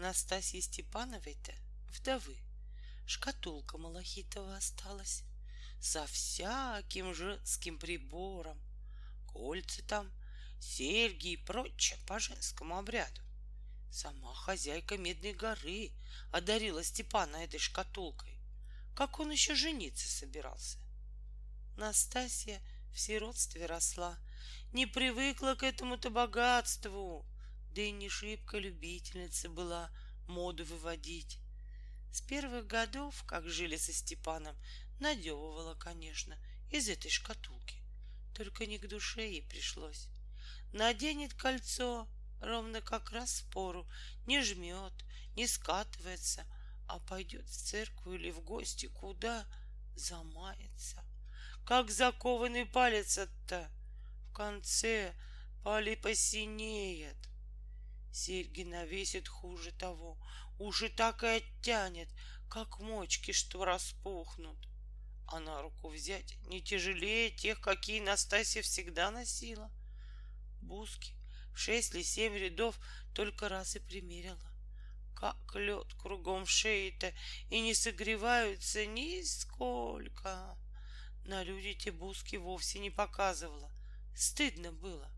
Настасьи Степановой-то, вдовы, шкатулка Малахитова осталась со всяким женским прибором, кольца там, серьги и прочее по женскому обряду. Сама хозяйка Медной горы одарила Степана этой шкатулкой. Как он еще жениться собирался? Настасья в сиротстве росла, не привыкла к этому-то богатству, да и не шибко любительница была моду выводить. С первых годов, как жили со Степаном, надевывала, конечно, из этой шкатулки. Только не к душе ей пришлось. Наденет кольцо, ровно как раз в пору, не жмет, не скатывается, а пойдет в церковь или в гости, куда замается. Как закованный палец-то в конце пали посинеет. Серьги навесит хуже того, уши так и оттянет, как мочки, что распухнут. А на руку взять не тяжелее тех, какие Настасья всегда носила. Буски в шесть или семь рядов только раз и примерила. Как лед кругом шеи-то и не согреваются нисколько. На люди те буски вовсе не показывала. Стыдно было.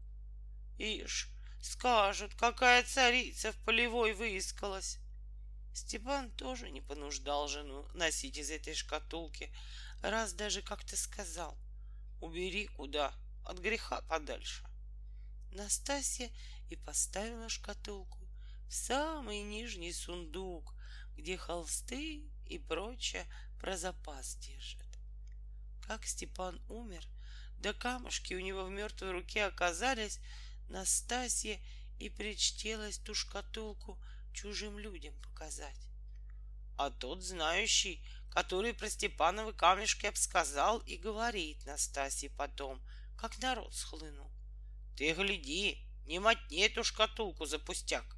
Ишь, скажут, какая царица в полевой выискалась. Степан тоже не понуждал жену носить из этой шкатулки, раз даже как-то сказал, убери куда, от греха подальше. Настасья и поставила шкатулку в самый нижний сундук, где холсты и прочее про запас держат. Как Степан умер, да камушки у него в мертвой руке оказались, Настасья и причтелась ту шкатулку чужим людям показать. А тот знающий, который про Степановы камешки обсказал и говорит Настасье потом, как народ схлынул. Ты гляди, не мотни эту шкатулку за пустяк.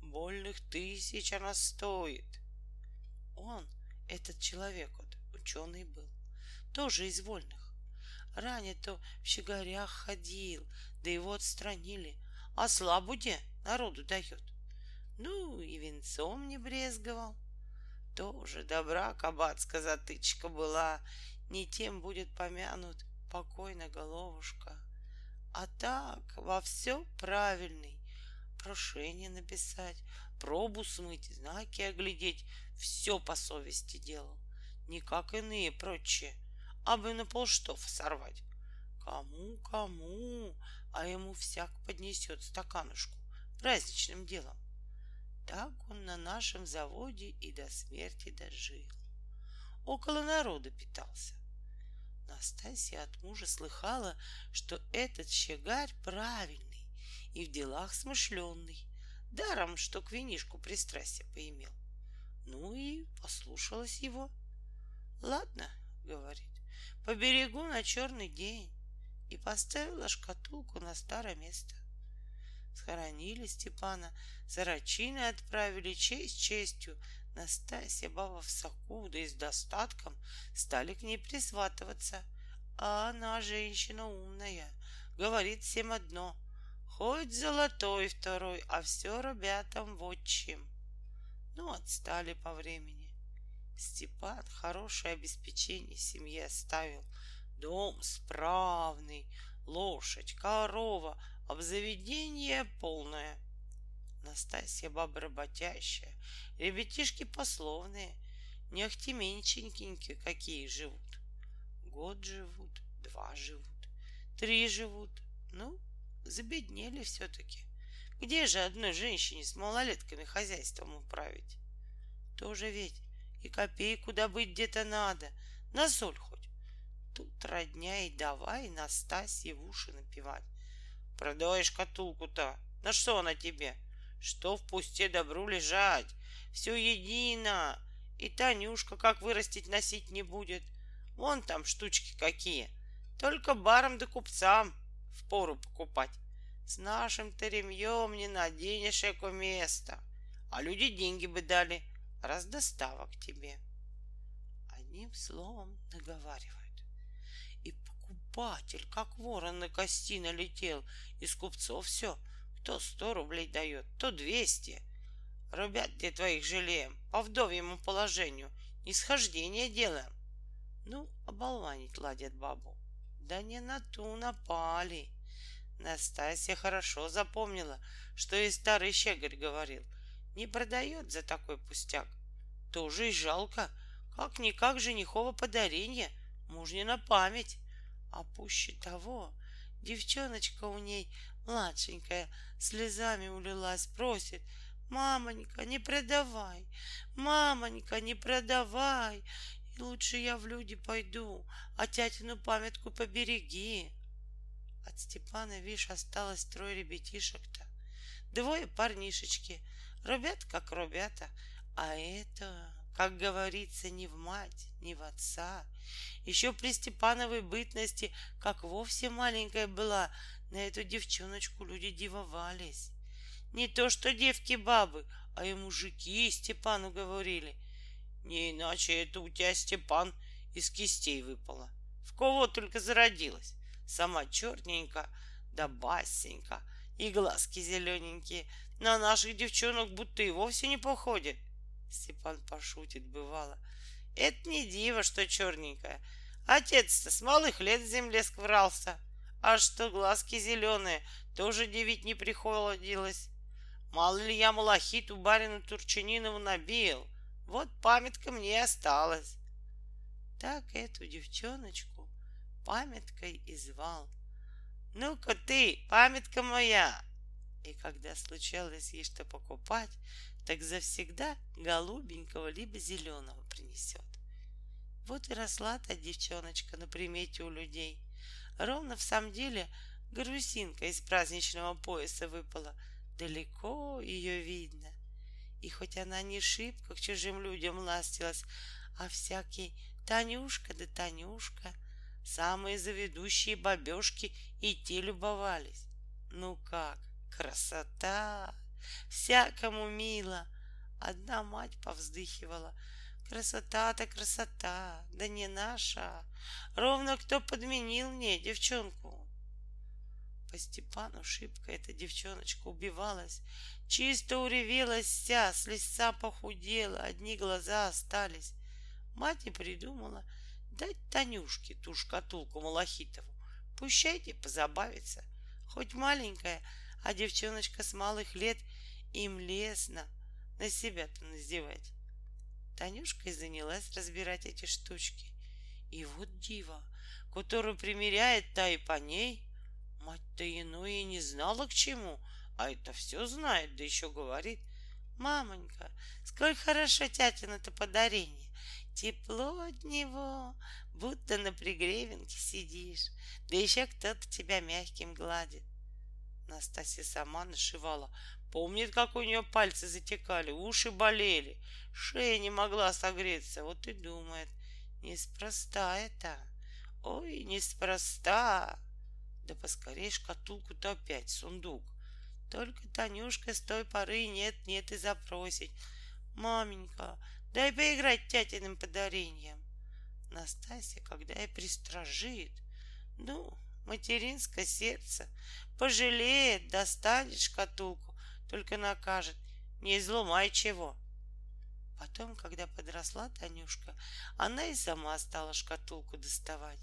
Больных тысяч она стоит. Он, этот человек, вот, ученый был, тоже из вольных. Ранее то в щеголях ходил, да его отстранили, а слабуде народу дает. Ну и венцом не брезговал. Тоже добра кабацка затычка была, не тем будет помянут покойная головушка. А так во все правильный. Прошение написать, пробу смыть, знаки оглядеть, все по совести делал. Не как иные прочие, а бы на полштофа сорвать. Кому, кому, а ему всяк поднесет стаканушку праздничным делом. Так он на нашем заводе и до смерти дожил. Около народа питался. Настасья от мужа слыхала, что этот щегарь правильный и в делах смышленный, даром, что к винишку пристрастие поимел. Ну и послушалась его. Ладно, говорит, поберегу на черный день и поставила шкатулку на старое место. Схоронили Степана, Сарачины отправили честь честью. Настасья, баба в соку, да и с достатком, стали к ней присватываться. А она женщина умная, говорит всем одно. Хоть золотой второй, а все ребятам в отчим. Ну, отстали по времени. Степан хорошее обеспечение семье оставил. Дом справный, лошадь, корова, Обзаведение полное. Настасья баба работящая, ребятишки пословные, не ахтеменченькие какие живут. Год живут, два живут, три живут. Ну, забеднели все-таки. Где же одной женщине с малолетками хозяйством управить? Тоже ведь и копейку добыть где-то надо, на соль хоть. Тут родня и давай Настасье в уши напевать. Продай шкатулку-то. На что она тебе? Что в пусте добру лежать? Все едино. И Танюшка как вырастить носить не будет. Вон там штучки какие. Только барам да купцам в пору покупать. С нашим-то ремьем не наденешь эко место. А люди деньги бы дали, раз доставок тебе. Одним словом наговаривают покупатель, как ворон на кости налетел. Из купцов все. Кто сто рублей дает, то двести. Ребят, где твоих жалеем, по вдовьему положению, нисхождение делаем. Ну, оболванить ладят бабу. Да не на ту напали. Настасья хорошо запомнила, что и старый щеголь говорил. Не продает за такой пустяк. Тоже и жалко. Как-никак женихово подаренье, мужнина память. А пуще того, девчоночка у ней младшенькая слезами улилась, просит — Мамонька, не продавай, мамонька, не продавай. И лучше я в люди пойду, а тятину памятку побереги. От Степана, видишь, осталось трое ребятишек-то. Двое парнишечки, ребят как ребята, а это, как говорится, не в мать, не в отца. Еще при Степановой бытности, как вовсе маленькая была, на эту девчоночку люди дивовались. Не то что девки-бабы, а и мужики Степану говорили. Не иначе это у тебя, Степан, из кистей выпало. В кого только зародилась. Сама черненько, да басенька, и глазки зелененькие. На наших девчонок будто и вовсе не походит. Степан пошутит, бывало. Это не диво, что черненькая. Отец-то с малых лет в земле скврался. А что глазки зеленые, тоже девить не приходилось. Мало ли я малахиту барину Турчининову набил. Вот памятка мне осталась. Так эту девчоночку памяткой и звал. Ну-ка ты, памятка моя! И когда случалось ей что покупать, так завсегда голубенького либо зеленого принесет. Вот и росла та девчоночка на примете у людей. Ровно в самом деле грузинка из праздничного пояса выпала — далеко ее видно. И хоть она не шибко к чужим людям ластилась, а всякий Танюшка да Танюшка, самые заведущие бабешки и те любовались. Ну как, красота! Всякому мило. Одна мать повздыхивала. Красота-то красота, да не наша. Ровно кто подменил мне девчонку. По Степану шибко эта девчоночка убивалась. Чисто уревелась вся, с лица похудела, одни глаза остались. Мать и придумала дать Танюшке ту шкатулку Малахитову. Пущайте позабавиться. Хоть маленькая, а девчоночка с малых лет им лестно на себя-то надевать. Танюшка и занялась разбирать эти штучки. И вот дива, которую примеряет та и по ней — Мать-то иное не знала к чему, а это все знает, да еще говорит. Мамонька, сколь хорошо тятина-то подарение. Тепло от него, будто на пригревенке сидишь, да еще кто-то тебя мягким гладит. Настасья сама нашивала. Помнит, как у нее пальцы затекали, уши болели, шея не могла согреться. Вот и думает, неспроста это. Ой, неспроста. Да поскорей шкатулку-то опять, сундук. Только Танюшка с той поры нет-нет и запросить. Маменька, дай поиграть тятиным подарением. Настасья, когда и пристражит, ну, материнское сердце, пожалеет, достанет шкатулку, только накажет, не изломай чего. Потом, когда подросла Танюшка, она и сама стала шкатулку доставать.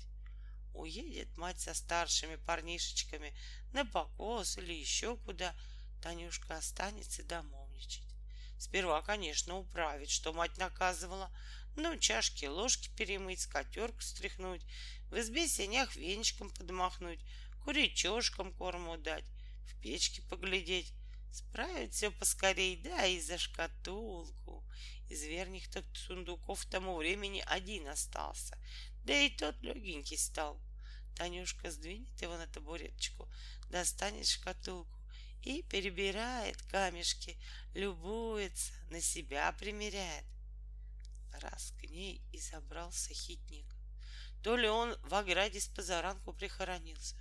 Уедет мать со старшими парнишечками на покос или еще куда, Танюшка останется домовничать. Сперва, конечно, управить, что мать наказывала, ну, чашки, ложки перемыть, скатерку стряхнуть, в избе сенях венчиком подмахнуть, куричошкам корму дать, в печке поглядеть, справить все поскорей, да и за шкатулку. Из верхних-то сундуков тому времени один остался, да и тот легенький стал. Танюшка сдвинет его на табуреточку, достанет шкатулку и перебирает камешки, любуется, на себя примеряет. Раз к ней и забрался хитник. То ли он в ограде с позаранку прихоронился,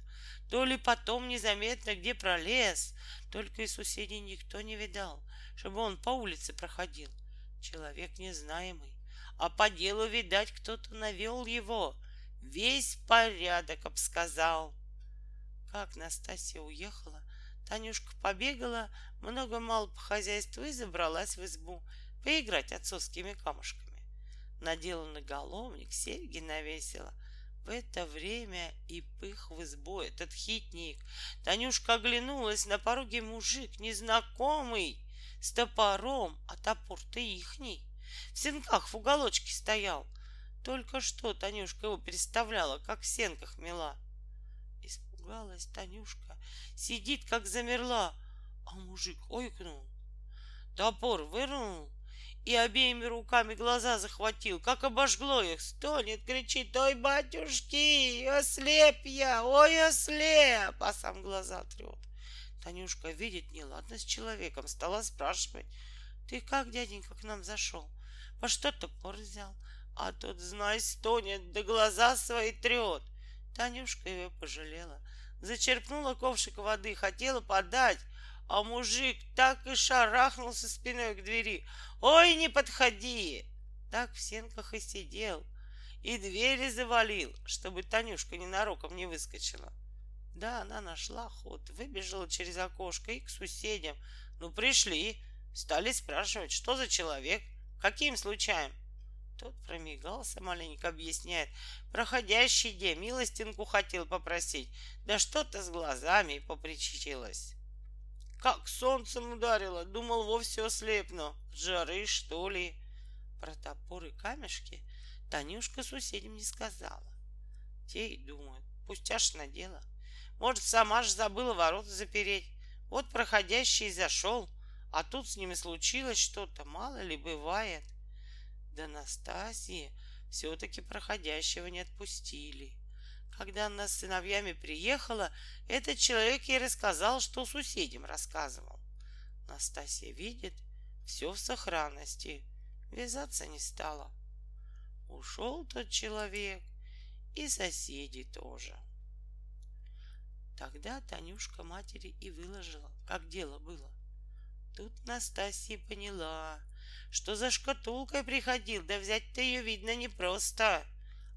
то ли потом незаметно где пролез, только и соседей никто не видал, чтобы он по улице проходил. Человек незнаемый, а по делу, видать, кто-то навел его, весь порядок обсказал. Как Настасья уехала, Танюшка побегала много-мало по хозяйству и забралась в избу поиграть отцовскими камушками. Надела на головник, серьги навесила. В это время и пых в избу этот хитник. Танюшка оглянулась, на пороге мужик незнакомый, с топором, а топор-то ихний. В сенках в уголочке стоял. Только что Танюшка его представляла, как в сенках мела. Испугалась Танюшка, сидит, как замерла, а мужик ойкнул. Топор вырнул и обеими руками глаза захватил, как обожгло их. Стонет, кричит, ой, батюшки, ослеп я, ой, ослеп, а сам глаза трет. Танюшка видит неладно с человеком, стала спрашивать, ты как, дяденька, к нам зашел? По что топор взял? А тот, знай, стонет, да глаза свои трет. Танюшка его пожалела, зачерпнула ковшик воды, хотела подать, а мужик так и шарахнулся спиной к двери. «Ой, не подходи!» Так в сенках и сидел, и двери завалил, чтобы Танюшка ненароком не выскочила. Да, она нашла ход, выбежала через окошко и к соседям. Ну, пришли, стали спрашивать, что за человек, каким случаем. Тот промигался маленько, объясняет. Проходящий день милостинку хотел попросить. Да что-то с глазами попричитилось. Как солнцем ударило, думал, вовсе ослепну. Жары, что ли? Про топор и камешки Танюшка соседям не сказала. Те и думают, пустяшное дело. Может, сама же забыла ворота запереть. Вот проходящий зашел, а тут с ними случилось что-то, мало ли бывает. Да Настасье все-таки проходящего не отпустили. Когда она с сыновьями приехала, этот человек ей рассказал, что соседям рассказывал. Настасья видит, все в сохранности, вязаться не стала. Ушел тот человек, и соседи тоже. Тогда Танюшка матери и выложила, как дело было. Тут Настасья поняла, что за шкатулкой приходил, да взять-то ее, видно, непросто.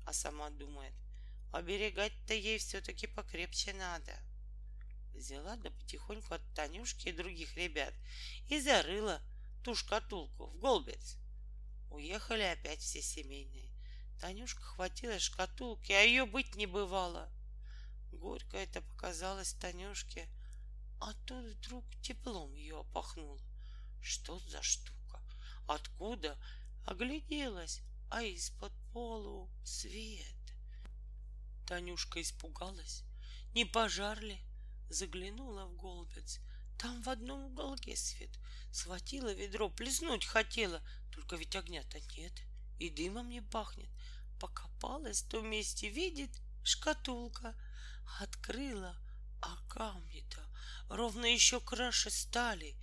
А сама думает, оберегать-то ей все-таки покрепче надо. Взяла да потихоньку от Танюшки и других ребят и зарыла ту шкатулку в голбец. Уехали опять все семейные. Танюшка хватила шкатулки, а ее быть не бывало. Горько это показалось Танюшке, а тут вдруг теплом ее опахнуло. Что за штука? Откуда? Огляделась, а из-под полу свет. Танюшка испугалась. Не пожар ли? Заглянула в голубец. Там в одном уголке свет. Схватила ведро, плеснуть хотела. Только ведь огня-то нет, и дымом не пахнет. Покопалась в том месте, видит шкатулка. Открыла, а камни-то ровно еще краше стали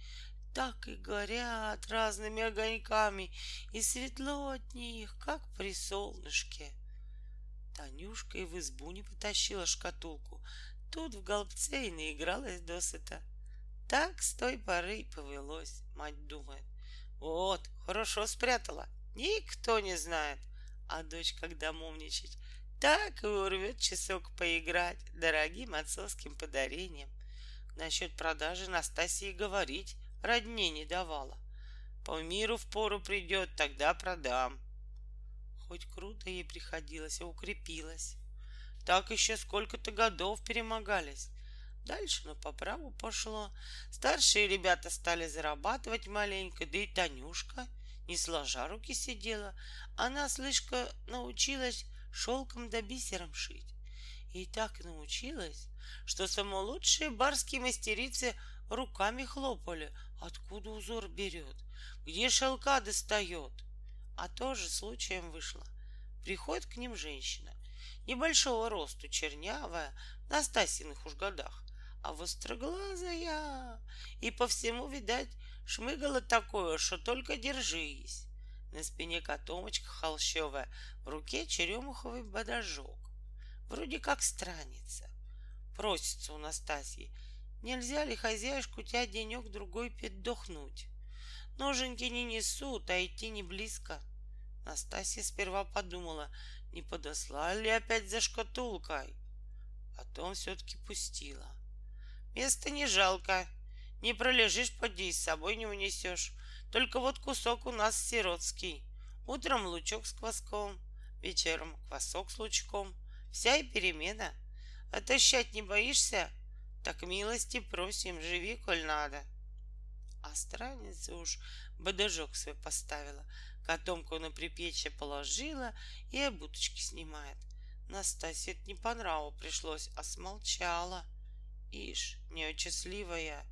так и горят разными огоньками, и светло от них, как при солнышке. Танюшка и в избу не потащила шкатулку, тут в голубце и наигралась досыта. Так с той поры и повелось, мать думает. Вот, хорошо спрятала, никто не знает. А дочь, когда умничать, так и урвет часок поиграть дорогим отцовским подарением. Насчет продажи Настасии говорить родне не давала. По миру в пору придет, тогда продам. Хоть круто ей приходилось, а укрепилась. Так еще сколько-то годов перемогались. Дальше на поправу пошло. Старшие ребята стали зарабатывать маленько, да и Танюшка, не сложа руки сидела. Она, слышка, научилась шелком да бисером шить. И так научилась, что само лучшие барские мастерицы руками хлопали, откуда узор берет, где шелка достает. А тоже случаем вышло. Приходит к ним женщина, небольшого росту, чернявая, на Стасиных уж годах, а востроглазая, и по всему, видать, шмыгало такое, что только держись. На спине котомочка холщовая, в руке черемуховый бодажок. Вроде как страница. Просится у Настасьи, Нельзя ли хозяюшку тебя денек-другой передохнуть? Ноженьки не несут, а идти не близко. Настасья сперва подумала, не подослали ли опять за шкатулкой. Потом все-таки пустила. Места не жалко. Не пролежишь, поди, с собой не унесешь. Только вот кусок у нас сиротский. Утром лучок с кваском, вечером квасок с лучком. Вся и перемена. Отощать не боишься? Так милости просим, живи, коль надо. А страница уж бодажок свой поставила, котомку на припечье положила и обуточки снимает. Настасье это не по нраву пришлось, а смолчала. Ишь, неочастливая,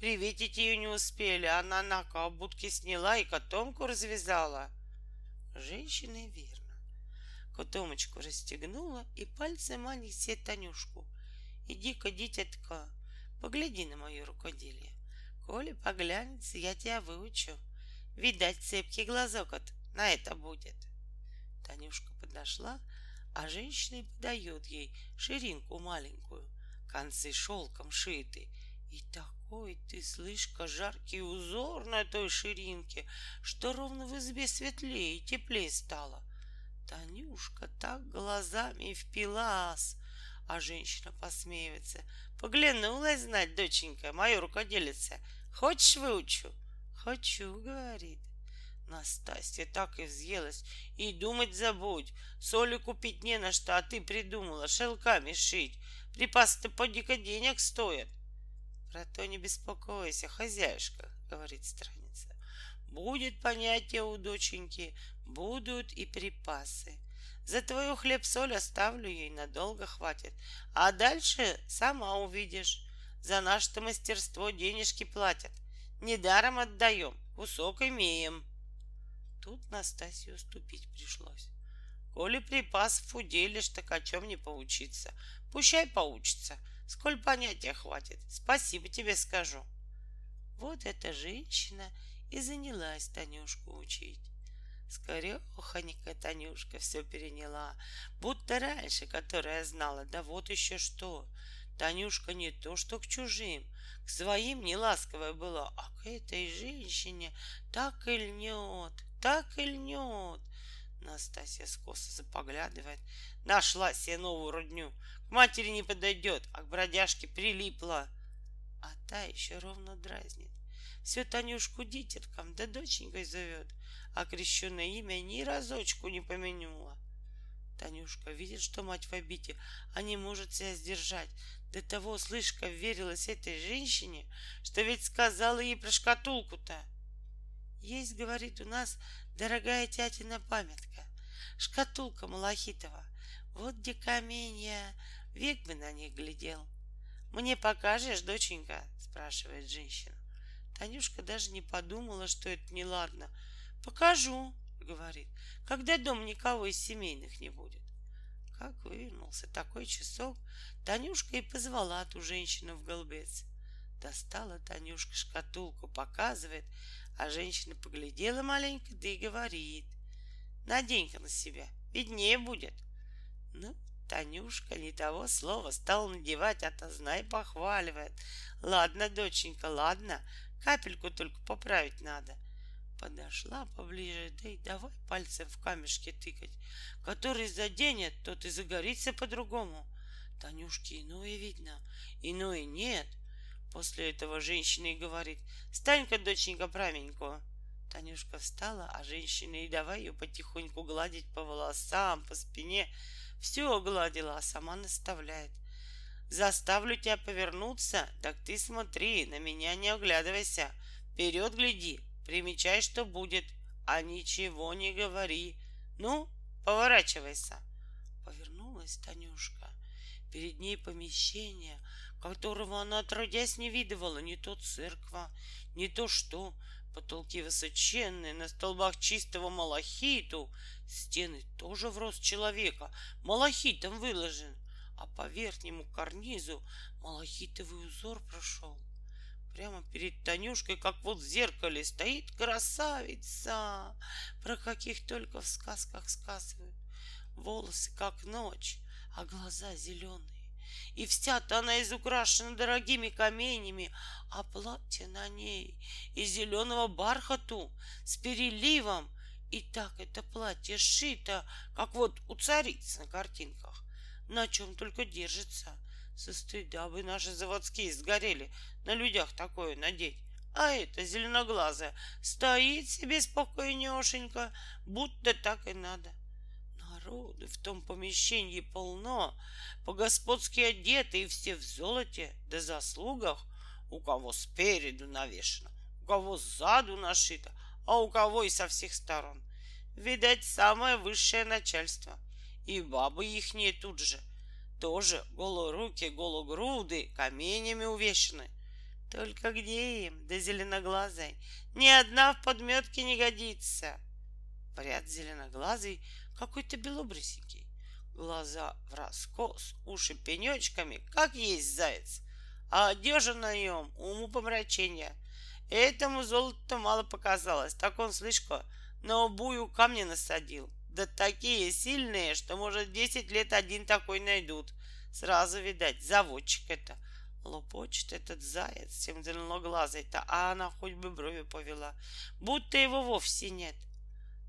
приветить ее не успели, она на обутки сняла и котомку развязала. Женщина верно. Котомочку расстегнула и пальцем маленький Танюшку. Иди-ка, дитятка, погляди на мое рукоделие. Коли поглянется, я тебя выучу. Видать, цепкий глазок от на это будет. Танюшка подошла, а женщина подает ей ширинку маленькую, концы шелком шиты. И такой ты, слышка, жаркий узор на той ширинке, что ровно в избе светлее и теплее стало. Танюшка так глазами и впилась, а женщина посмеивается. Поглянулась знать, доченька, мою рукоделица. Хочешь выучу? Хочу, говорит. Настасья так и взъелась. И думать забудь. Соли купить не на что, а ты придумала шелками шить. Припасы-то поди-ка денег стоят. Про то не беспокойся, хозяюшка, говорит страница. Будет понятие у доченьки, будут и припасы. За твою хлеб-соль оставлю ей, надолго хватит. А дальше сама увидишь. За наше-то мастерство денежки платят. Недаром отдаем, кусок имеем. Тут Настасью уступить пришлось. Коли припасов уделишь, так о чем не поучиться. Пущай поучится. Сколь понятия хватит. Спасибо тебе скажу. Вот эта женщина и занялась Танюшку учить. Скорехонька Танюшка все переняла, будто раньше, которая знала, да вот еще что. Танюшка не то, что к чужим, к своим не ласковая была, а к этой женщине так и льнет, так и льнет. Настасья скоса запоглядывает. Нашла себе новую родню. К матери не подойдет, а к бродяжке прилипла. А та еще ровно дразнит. Все Танюшку дитятком да доченькой зовет а крещенное имя ни разочку не поменяла. Танюшка видит, что мать в обиде, а не может себя сдержать. До того слышка верилась этой женщине, что ведь сказала ей про шкатулку-то. Есть, говорит, у нас дорогая тятина памятка, шкатулка Малахитова. Вот где каменья, век бы на них глядел. Мне покажешь, доченька? спрашивает женщина. Танюшка даже не подумала, что это неладно, Покажу, говорит, когда дом никого из семейных не будет. Как вывернулся такой часок, Танюшка и позвала ту женщину в голбец. Достала Танюшка шкатулку, показывает, а женщина поглядела маленько, да и говорит. Надень-ка на себя, виднее будет. Ну, Танюшка не того слова стала надевать, а то знай похваливает. Ладно, доченька, ладно, капельку только поправить надо подошла поближе, да и давай пальцем в камешке тыкать. Который заденет, тот и загорится по-другому. Танюшке иное видно, иное нет. После этого женщина и говорит, стань-ка, доченька, праменько. Танюшка встала, а женщина и давай ее потихоньку гладить по волосам, по спине. Все гладила, а сама наставляет. Заставлю тебя повернуться, так ты смотри, на меня не оглядывайся. Вперед гляди, Примечай, что будет, а ничего не говори. Ну, поворачивайся. Повернулась Танюшка. Перед ней помещение, которого она отродясь не видывала, не то церква, не то что. Потолки высоченные, на столбах чистого малахиту, стены тоже в рост человека, малахитом выложен, а по верхнему карнизу малахитовый узор прошел. Прямо перед Танюшкой, как вот в зеркале, стоит красавица, про каких только в сказках сказывают. Волосы, как ночь, а глаза зеленые. И вся-то она изукрашена дорогими каменями, а платье на ней из зеленого бархату с переливом. И так это платье сшито, как вот у цариц на картинках, на чем только держится. Со стыда бы наши заводские сгорели на людях такое надеть. А эта зеленоглазая стоит себе спокойнешенько, будто так и надо. Народу в том помещении полно, по-господски одеты и все в золоте, да заслугах, у кого спереду навешено, у кого сзаду нашито, а у кого и со всех сторон. Видать, самое высшее начальство. И бабы ихние тут же. Тоже голоруки, гологруды, каменями увешаны. Только где им, да зеленоглазой, ни одна в подметке не годится. Вряд зеленоглазый какой-то белобрысенький. Глаза в раскос, уши пенечками, как есть заяц. А одежа на нем уму помрачения. Этому золото мало показалось. Так он, слишком на обую камни насадил. Да такие сильные, что, может, десять лет один такой найдут. Сразу, видать, заводчик это. Лопочет этот заяц, всем зеленоглазый-то, а она хоть бы брови повела, будто его вовсе нет.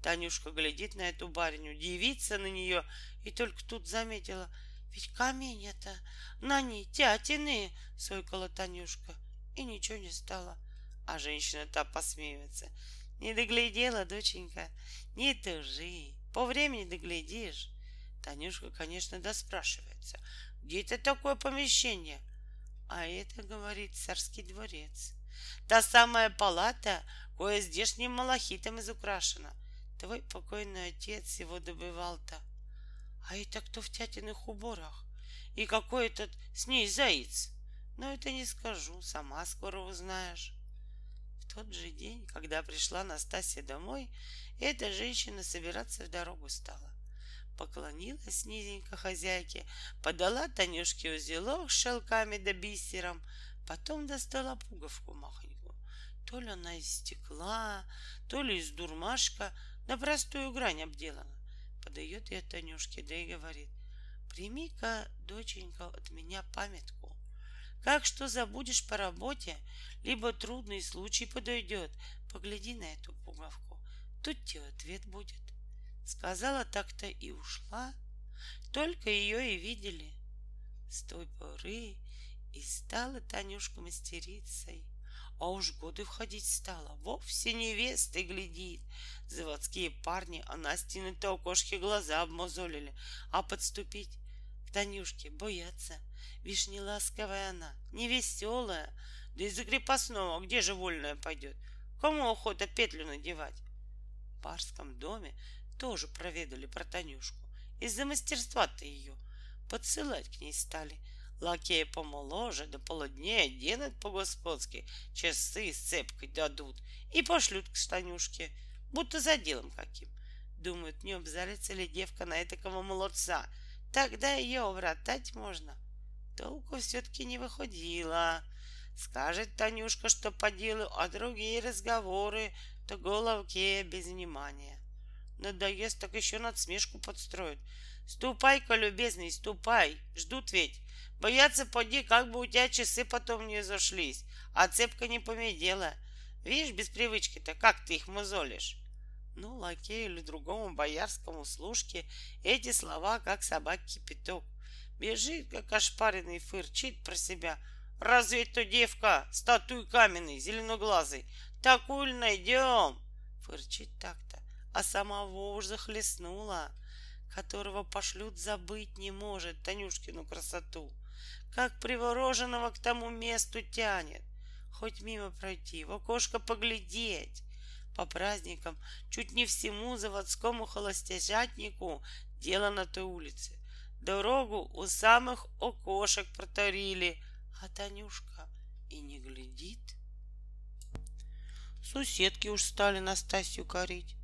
Танюшка глядит на эту барыню, дивится на нее, и только тут заметила, ведь камень это на ней тятины, сойкала Танюшка, и ничего не стало. А женщина-то посмеивается. Не доглядела, доченька, не тужи, по времени доглядишь. Танюшка, конечно, доспрашивается, где это такое помещение — а это, говорит, царский дворец. Та самая палата, кое здешним малахитом изукрашена. Твой покойный отец его добывал-то. А это кто в тятиных уборах? И какой этот с ней заяц? Но это не скажу, сама скоро узнаешь. В тот же день, когда пришла Настасья домой, эта женщина собираться в дорогу стала поклонилась низенько хозяйке, подала Танюшке узелок с шелками да бисером, потом достала пуговку махонькую. То ли она из стекла, то ли из дурмашка, на простую грань обделана. Подает ее Танюшке, да и говорит, прими-ка, доченька, от меня памятку. Как что забудешь по работе, либо трудный случай подойдет, погляди на эту пуговку. Тут тебе ответ будет. Сказала так-то и ушла. Только ее и видели. С той поры и стала Танюшка мастерицей. А уж годы входить стала, вовсе невестой глядит. Заводские парни, а Настины-то окошки глаза обмозолили, а подступить к Танюшке боятся. Вишь, не ласковая она, не веселая, да из-за крепостного где же вольная пойдет? Кому охота петлю надевать? В барском доме тоже проведали про Танюшку. Из-за мастерства-то ее подсылать к ней стали. Лакеи помоложе, да полуднее оденут по-господски, часы с цепкой дадут и пошлют к Танюшке, будто за делом каким. Думают, не обзалится ли девка на этакого молодца, тогда ее обратать можно. Толку все-таки не выходило. Скажет Танюшка, что по делу, а другие разговоры, то головке без внимания. Надоест, так еще надсмешку подстроят. Ступай-ка, любезный, ступай. Ждут ведь. Боятся, поди, как бы у тебя часы потом не зашлись, а цепка не помедела. Видишь, без привычки-то, как ты их мозолишь? Ну, лакею или другому боярскому служке эти слова, как собак кипяток. Бежит, как ошпаренный, фырчит про себя. Разве это девка, статуй каменный, зеленоглазый? Такую ли найдем? Фырчит так-то а самого уж захлестнула, которого пошлют забыть не может Танюшкину красоту, как привороженного к тому месту тянет, хоть мимо пройти, в окошко поглядеть. По праздникам чуть не всему заводскому холостяжатнику дело на той улице. Дорогу у самых окошек проторили, а Танюшка и не глядит. Суседки уж стали Настасью корить.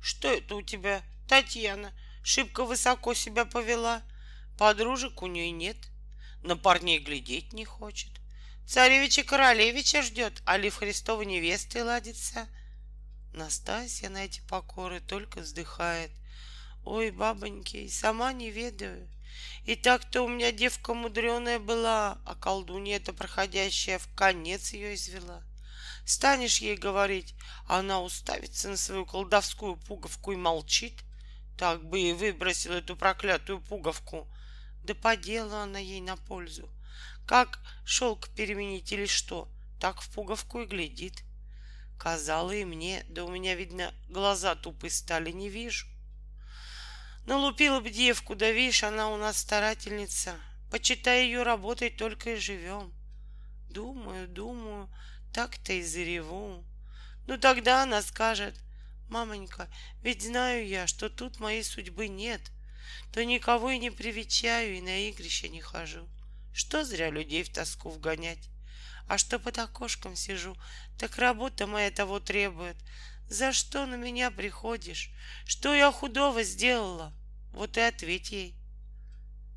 Что это у тебя, Татьяна? Шибко высоко себя повела. Подружек у нее нет. На парней глядеть не хочет. Царевича королевича ждет, а ли в Христовой невесты ладится. Настасья на эти покоры только вздыхает. Ой, бабоньки, сама не ведаю. И так-то у меня девка мудреная была, а колдунья-то проходящая в конец ее извела. Станешь ей говорить, а она уставится на свою колдовскую пуговку и молчит. Так бы и выбросил эту проклятую пуговку. Да по делу она ей на пользу. как шелк переменить или что, так в пуговку и глядит. Казала и мне, да у меня, видно, глаза тупые стали, не вижу. Налупила бы девку, да видишь, она у нас старательница. Почитай ее работой, только и живем. Думаю, думаю, так-то и зареву. Ну тогда она скажет, мамонька, ведь знаю я, что тут моей судьбы нет, то никого и не привечаю, и на игрище не хожу. Что зря людей в тоску вгонять? А что под окошком сижу, так работа моя того требует. За что на меня приходишь? Что я худого сделала? Вот и ответь ей.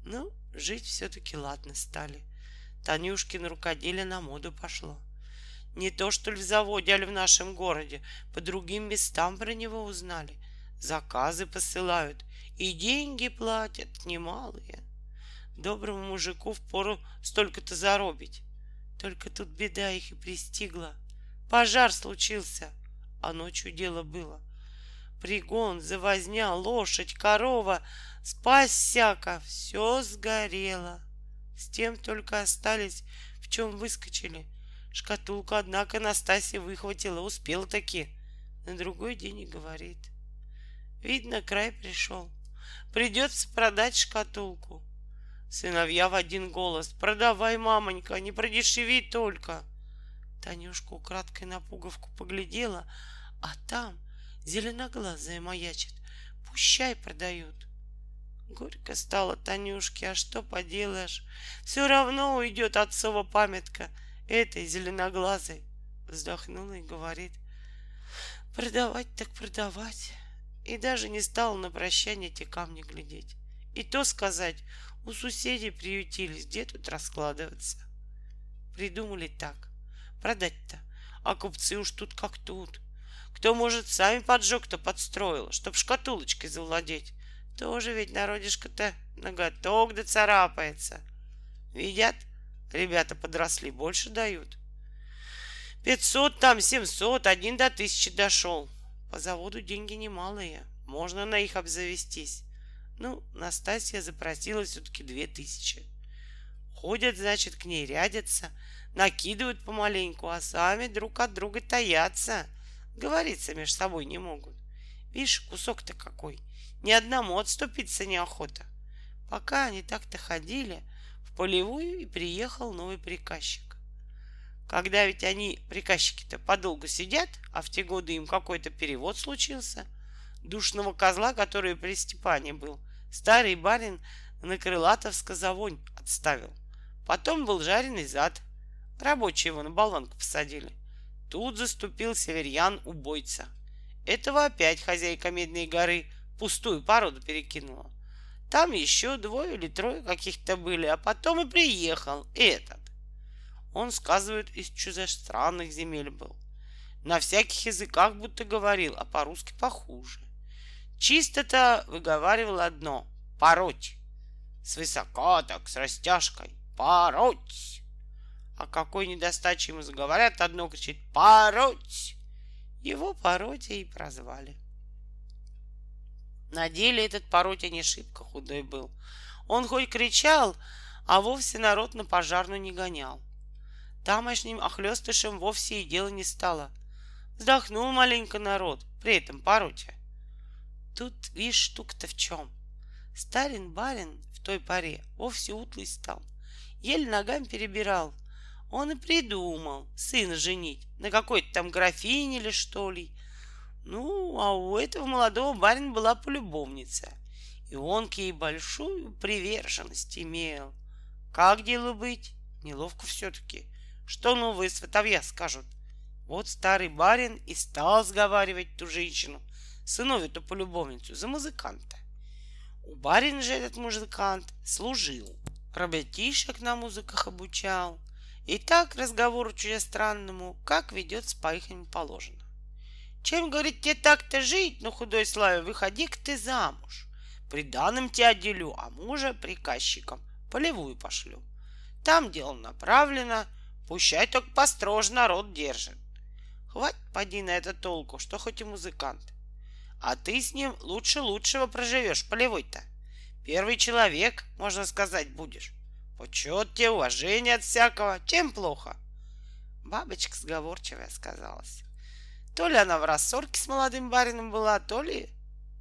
Ну, жить все-таки ладно стали. Танюшкин рукоделие на моду пошло. Не то, что ли в заводе, али в нашем городе. По другим местам про него узнали. Заказы посылают. И деньги платят немалые. Доброму мужику впору столько-то заробить. Только тут беда их и пристигла. Пожар случился, а ночью дело было. Пригон, завозня, лошадь, корова, спась всяко, все сгорело. С тем только остались, в чем выскочили. Шкатулку, однако, Настасья выхватила, успела таки. На другой день и говорит. Видно, край пришел. Придется продать шкатулку. Сыновья в один голос. «Продавай, мамонька, не продешеви только!» Танюшка украдкой на пуговку поглядела, а там зеленоглазая маячит. Пущай продают. Горько стало Танюшке, а что поделаешь? Все равно уйдет отцова памятка этой зеленоглазой. Вздохнула и говорит, продавать так продавать. И даже не стала на прощание те камни глядеть. И то сказать, у соседей приютились, где тут раскладываться? Придумали так. Продать-то. А купцы уж тут как тут. Кто, может, сами поджог-то подстроил, чтоб шкатулочкой завладеть. Тоже ведь народишко-то ноготок да царапается. Видят, ребята подросли, больше дают. Пятьсот там, семьсот, один до тысячи дошел. По заводу деньги немалые, можно на их обзавестись. Ну, Настасья запросила все-таки две тысячи. Ходят, значит, к ней рядятся, накидывают помаленьку, а сами друг от друга таятся. Говориться между собой не могут. Видишь, кусок-то какой. Ни одному отступиться неохота. Пока они так-то ходили, полевую и приехал новый приказчик. Когда ведь они, приказчики-то, подолгу сидят, а в те годы им какой-то перевод случился — душного козла, который при Степане был, старый барин на крылатовско завонь отставил. Потом был жареный зад. Рабочие его на болванку посадили. Тут заступил северьян-убойца. Этого опять хозяйка Медной горы пустую породу перекинула. Там еще двое или трое каких-то были, а потом и приехал этот. Он, сказывают, из чужестранных земель был. На всяких языках будто говорил, а по-русски похуже. Чисто-то выговаривал одно — пороть. Свысока так, с растяжкой. Пороть. А какой недостачи ему заговорят, одно кричит «Пороть!» Его Поротя и прозвали. На деле этот Поротя не шибко худой был. Он хоть кричал, а вовсе народ на пожарную не гонял. Тамошним охлестышем вовсе и дело не стало. Вздохнул маленько народ, при этом Поротя. Тут, видишь, штука-то в чем. Старин барин в той паре вовсе утлый стал. Еле ногами перебирал. Он и придумал сына женить на какой-то там графине или что ли. Ну, а у этого молодого барина была полюбовница. И он к ей большую приверженность имел. Как дело быть? Неловко все-таки. Что новые сватовья скажут? Вот старый барин и стал сговаривать ту женщину — сыновью-то полюбовницу за музыканта. У барина же этот музыкант служил, ребятишек на музыках обучал. И так разговору странному, как ведется по ихнему положено. Чем, говорит, тебе так-то жить, на худой славе, выходи-ка ты замуж. Приданным тебя отделю, а мужа приказчиком полевую пошлю. Там дело направлено, пущай только построже народ держит. Хватит, поди на это толку, что хоть и музыкант. А ты с ним лучше лучшего проживешь, полевой-то. Первый человек, можно сказать, будешь. Почет тебе, уважение от всякого. Чем плохо? Бабочка сговорчивая сказалась. То ли она в рассорке с молодым барином была, то ли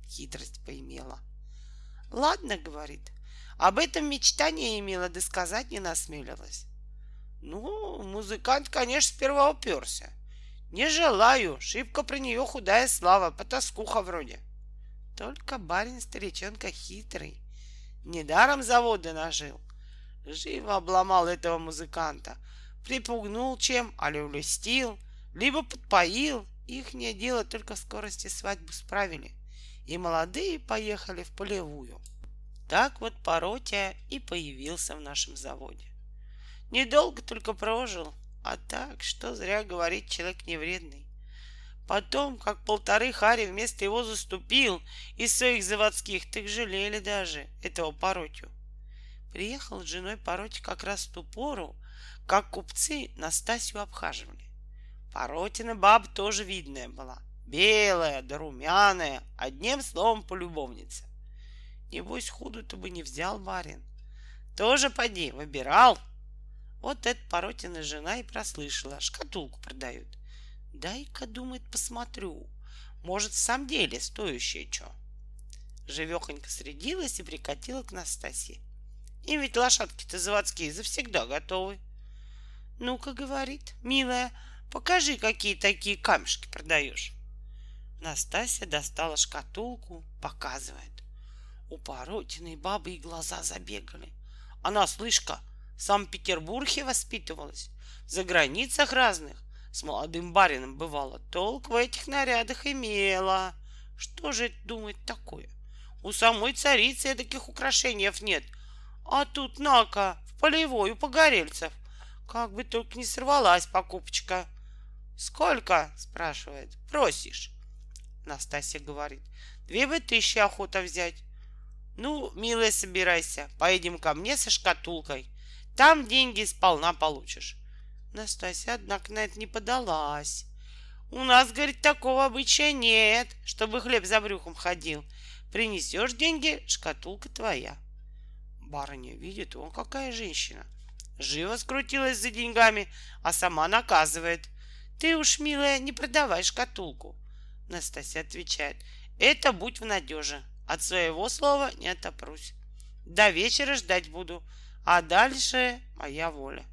хитрость поимела. Ладно, говорит, об этом мечтание имела, да сказать не насмелилась. Ну, музыкант, конечно, сперва уперся. Не желаю, шибко про нее худая слава, потаскуха вроде. Только барин старичонка хитрый, недаром заводы нажил. Живо обломал этого музыканта, припугнул чем, али улестил, либо подпоил. Ихнее дело только скорости свадьбу справили, и молодые поехали в полевую. Так вот Паротия и появился в нашем заводе. Недолго только прожил, а так, что зря говорить, человек невредный. Потом, как полторы хари вместо его заступил из своих заводских, так жалели даже этого Паротью. Приехал с женой Пароть как раз в ту пору, как купцы Настасью обхаживали. Паротина баба тоже видная была. Белая да румяная, одним словом полюбовница. Небось, худу-то бы не взял барин. Тоже поди, выбирал. Вот эта Паротина жена и прослышала, шкатулку продают. Дай-ка, думает, посмотрю. Может, в самом деле стоящее что. Живехонько средилась и прикатила к Настасье. Им ведь лошадки-то заводские завсегда готовы. Ну-ка, говорит, милая, покажи, какие такие камешки продаешь. Настасья достала шкатулку, показывает. У Поротиной бабы и глаза забегали. Она, слышка, в Санкт-Петербурге воспитывалась, за границах разных, с молодым барином бывало, толк в этих нарядах имела. Что же это думать такое? У самой царицы таких украшений нет. А тут, на-ка, в полевой у погорельцев. Как бы только не сорвалась покупочка. Сколько? спрашивает. Просишь? Настасья говорит. Две бы тысячи охота взять. Ну, милая, собирайся. Поедем ко мне со шкатулкой. Там деньги сполна получишь. Настасья, однако, на это не подалась. У нас, говорит, такого обычая нет, чтобы хлеб за брюхом ходил. Принесешь деньги, шкатулка твоя. Барыня видит, он какая женщина. Живо скрутилась за деньгами, а сама наказывает. Ты уж, милая, не продавай шкатулку. Настасья отвечает, это будь в надеже. От своего слова не отопрусь. До вечера ждать буду, а дальше моя воля.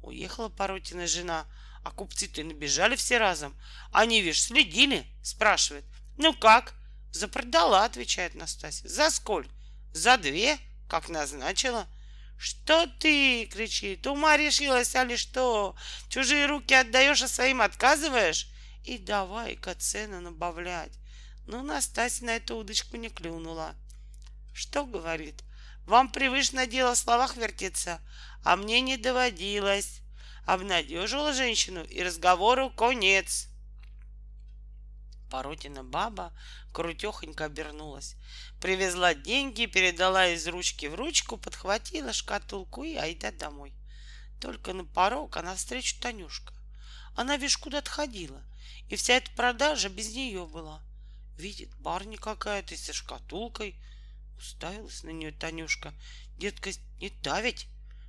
Уехала Поротина жена, а купцы-то набежали все разом. Они, видишь, следили, спрашивает. Ну как? Запродала, отвечает Настасья. За сколь? За две, как назначила. Что ты, кричит, ума решилась, али что? Чужие руки отдаешь, а своим отказываешь? И давай-ка цену набавлять. Но Настасья на эту удочку не клюнула. Что говорит? Вам привычно дело в словах вертеться, а мне не доводилось. Обнадежила женщину, и разговору конец. Поротина баба крутехонько обернулась. Привезла деньги, передала из ручки в ручку, подхватила шкатулку и айда домой. Только на порог, а навстречу Танюшка. Она, видишь, куда-то ходила, и вся эта продажа без нее была. Видит, барни какая-то со шкатулкой. Уставилась на нее Танюшка. Детка, не та ведь?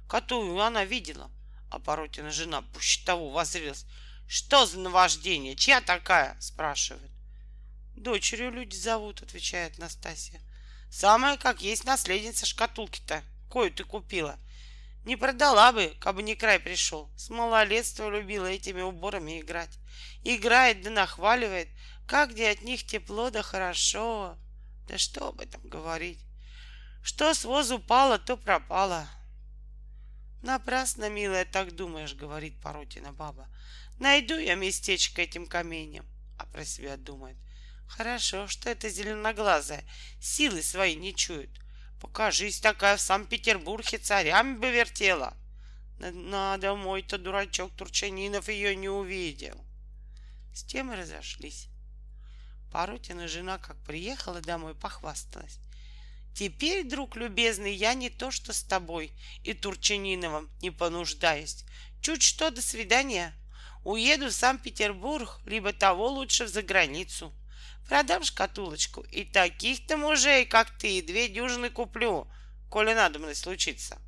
Которую она видела. А Поротина жена пуще того возрилась. Что за наваждение? Чья такая? Спрашивает. Дочерью люди зовут, отвечает Настасья. Самая, как есть наследница шкатулки-то, кою ты купила. Не продала бы, кабы не край пришел. С малолетства любила этими уборами играть. Играет да нахваливает, как где от них тепло да хорошо. Да что об этом говорить? Что с воз упало, то пропало. Напрасно, милая, так думаешь, говорит Поротина баба. Найду я местечко этим каменем. А про себя думает. Хорошо, что эта зеленоглазая силы свои не чует. Покажись такая в Санкт-Петербурге, царями бы вертела. Надо, мой-то дурачок Турчанинов ее не увидел. С тем и разошлись. Парутина жена, как приехала домой, похвасталась. Теперь, друг любезный, я не то что с тобой и Турчаниновым не понуждаюсь. Чуть что, до свидания. Уеду в Санкт-Петербург, либо того лучше в заграницу. Продам шкатулочку, и таких-то мужей, как ты, две дюжины куплю, коли надо мне случиться.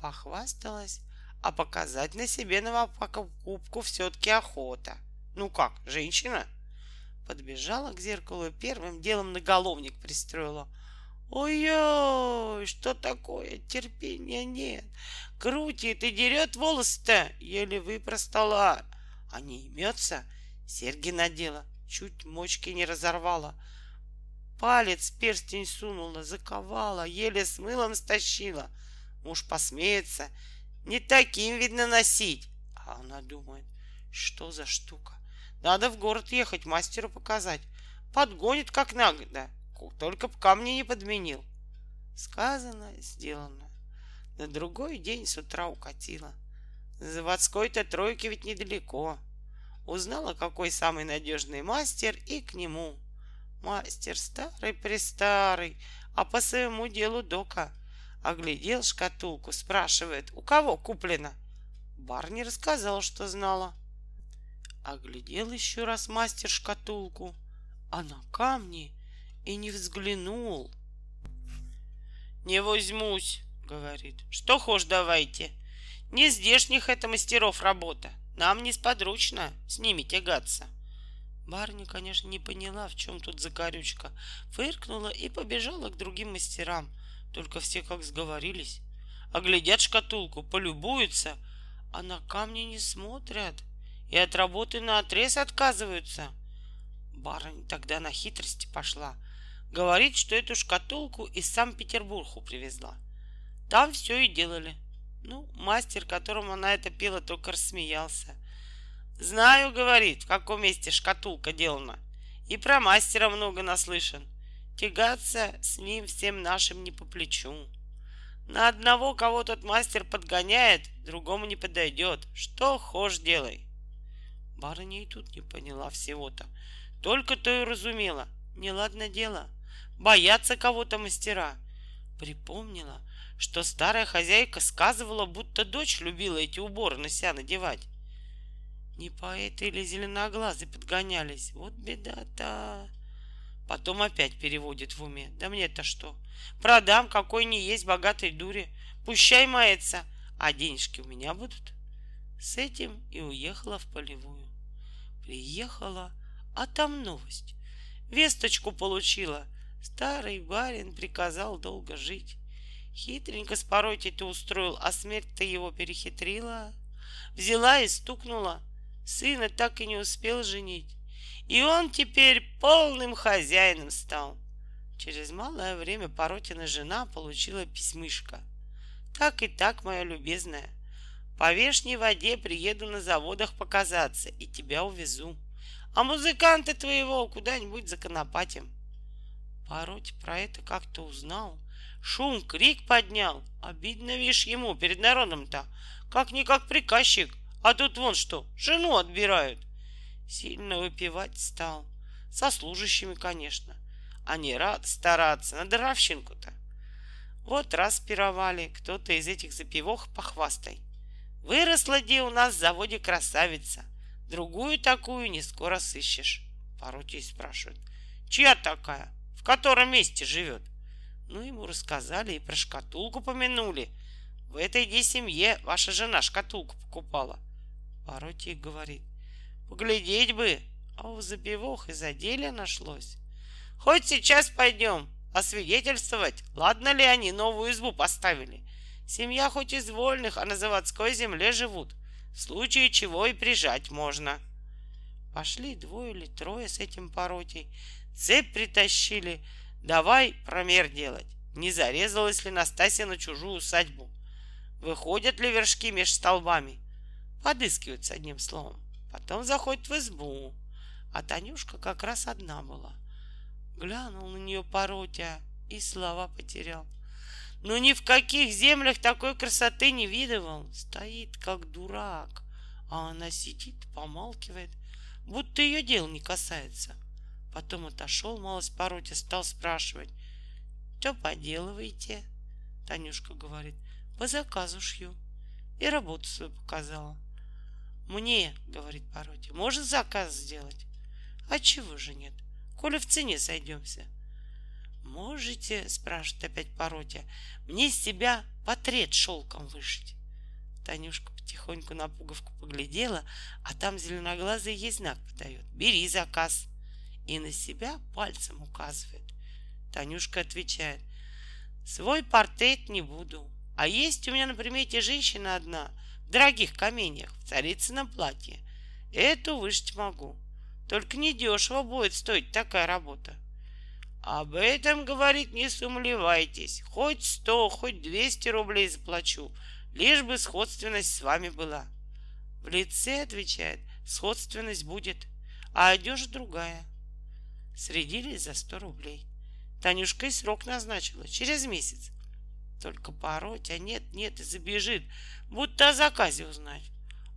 Похвасталась, а показать на себе новопокупку все-таки охота. Ну как, женщина? Подбежала к зеркалу и первым делом наголовник пристроила. Ой-ой, что такое? Терпения нет. Крутит и дерет волосы-то. Еле выпростала. А не имется. Серьги надела. Чуть мочки не разорвала. Палец перстень сунула, заковала, еле с мылом стащила. Муж посмеется. Не таким, видно, носить. А она думает, что за штука? Надо в город ехать, мастеру показать. Подгонит как надо, только б камни не подменил. Сказано, сделано. На другой день с утра укатила. Заводской-то тройки ведь недалеко. Узнала, какой самый надежный мастер, и к нему. Мастер старый-престарый, а по своему делу дока. Оглядел шкатулку, спрашивает, у кого куплено? Барни рассказал, что знала. Оглядел еще раз мастер шкатулку, а на камне и не взглянул. «Не возьмусь», — говорит. «Что хошь давайте. Не здешних это мастеров работа. Нам несподручно с ними тягаться». Барни, конечно, не поняла, в чем тут закорючка, фыркнула и побежала к другим мастерам. Только все как сговорились. Оглядят шкатулку, полюбуются, а на камни не смотрят и от работы на отрез отказываются. Барыня тогда на хитрости пошла. Говорит, что эту шкатулку из Санкт-Петербургу привезла. Там все и делали. Ну, мастер, которому она это пела, только рассмеялся. Знаю, говорит, в каком месте шкатулка делана. И про мастера много наслышан. Тягаться с ним всем нашим не по плечу. На одного, кого тот мастер подгоняет, другому не подойдет. Что хошь делай. Барыня и тут не поняла всего-то. Только то и разумела. Неладно дело. Боятся кого-то мастера. Припомнила, что старая хозяйка сказывала, будто дочь любила эти уборы на себя надевать. Не поэты или зеленоглазы подгонялись. Вот беда-то. Потом опять переводит в уме. Да мне-то что? Продам какой не есть богатой дуре. Пущай мается, а денежки у меня будут. С этим и уехала в полевую. Приехала, а там новость. Весточку получила. Старый барин приказал долго жить. Хитренько с порой-то устроил, а смерть-то его перехитрила. Взяла и стукнула сына так и не успел женить. И он теперь полным хозяином стал. Через малое время Поротина жена получила письмышко. Так и так, моя любезная, по вешней воде приеду на заводах показаться и тебя увезу. А музыканта твоего куда-нибудь законопатим. Пароть про это как-то узнал. Шум, крик поднял. Обидно, видишь, ему перед народом-то. Как-никак приказчик — а тут вон что, жену отбирают. Сильно выпивать стал. Со служащими, конечно. А не рад стараться на даровщинку-то. Вот раз пировали, кто-то из этих запивох похвастай. Выросла где у нас в заводе красавица. Другую такую не скоро сыщешь. Поротий спрашивают. Чья такая? В котором месте живет? Ну, ему рассказали и про шкатулку помянули. В этой де семье ваша жена шкатулку покупала. Паротий говорит, поглядеть бы, а у забивох и за деле нашлось. Хоть сейчас пойдем освидетельствовать, ладно ли они новую избу поставили. Семья хоть из вольных, а на заводской земле живут, в случае чего и прижать можно. Пошли двое или трое с этим поротей, цепь притащили, давай промер делать. Не зарезалась ли Настасья на чужую усадьбу? Выходят ли вершки меж столбами? Подыскиваются одним словом. Потом заходит в избу. А Танюшка как раз одна была. Глянул на нее поротя и слова потерял. Но ни в каких землях такой красоты не видывал. Стоит как дурак. А она сидит, помалкивает, будто ее дел не касается. Потом отошел малость поротя, стал спрашивать. Что поделываете? Танюшка говорит. По заказу шью. И работу свою показала. Мне, говорит Пародия, может заказ сделать? А чего же нет? Коли в цене сойдемся. Можете, спрашивает опять Пародия, мне с себя портрет шелком вышить. Танюшка потихоньку на пуговку поглядела, а там зеленоглазый ей знак подает. Бери заказ. И на себя пальцем указывает. Танюшка отвечает. Свой портрет не буду. А есть у меня на примете женщина одна в дорогих каменьях, в царицыном платье. Эту вышить могу. Только недешево будет стоить такая работа. Об этом, говорит, не сумлевайтесь. Хоть сто, хоть двести рублей заплачу, лишь бы сходственность с вами была. В лице, отвечает, сходственность будет, а одежда другая. Средились за сто рублей. Танюшка и срок назначила, через месяц. Только пороть, а нет, нет, и забежит, будто о заказе узнать.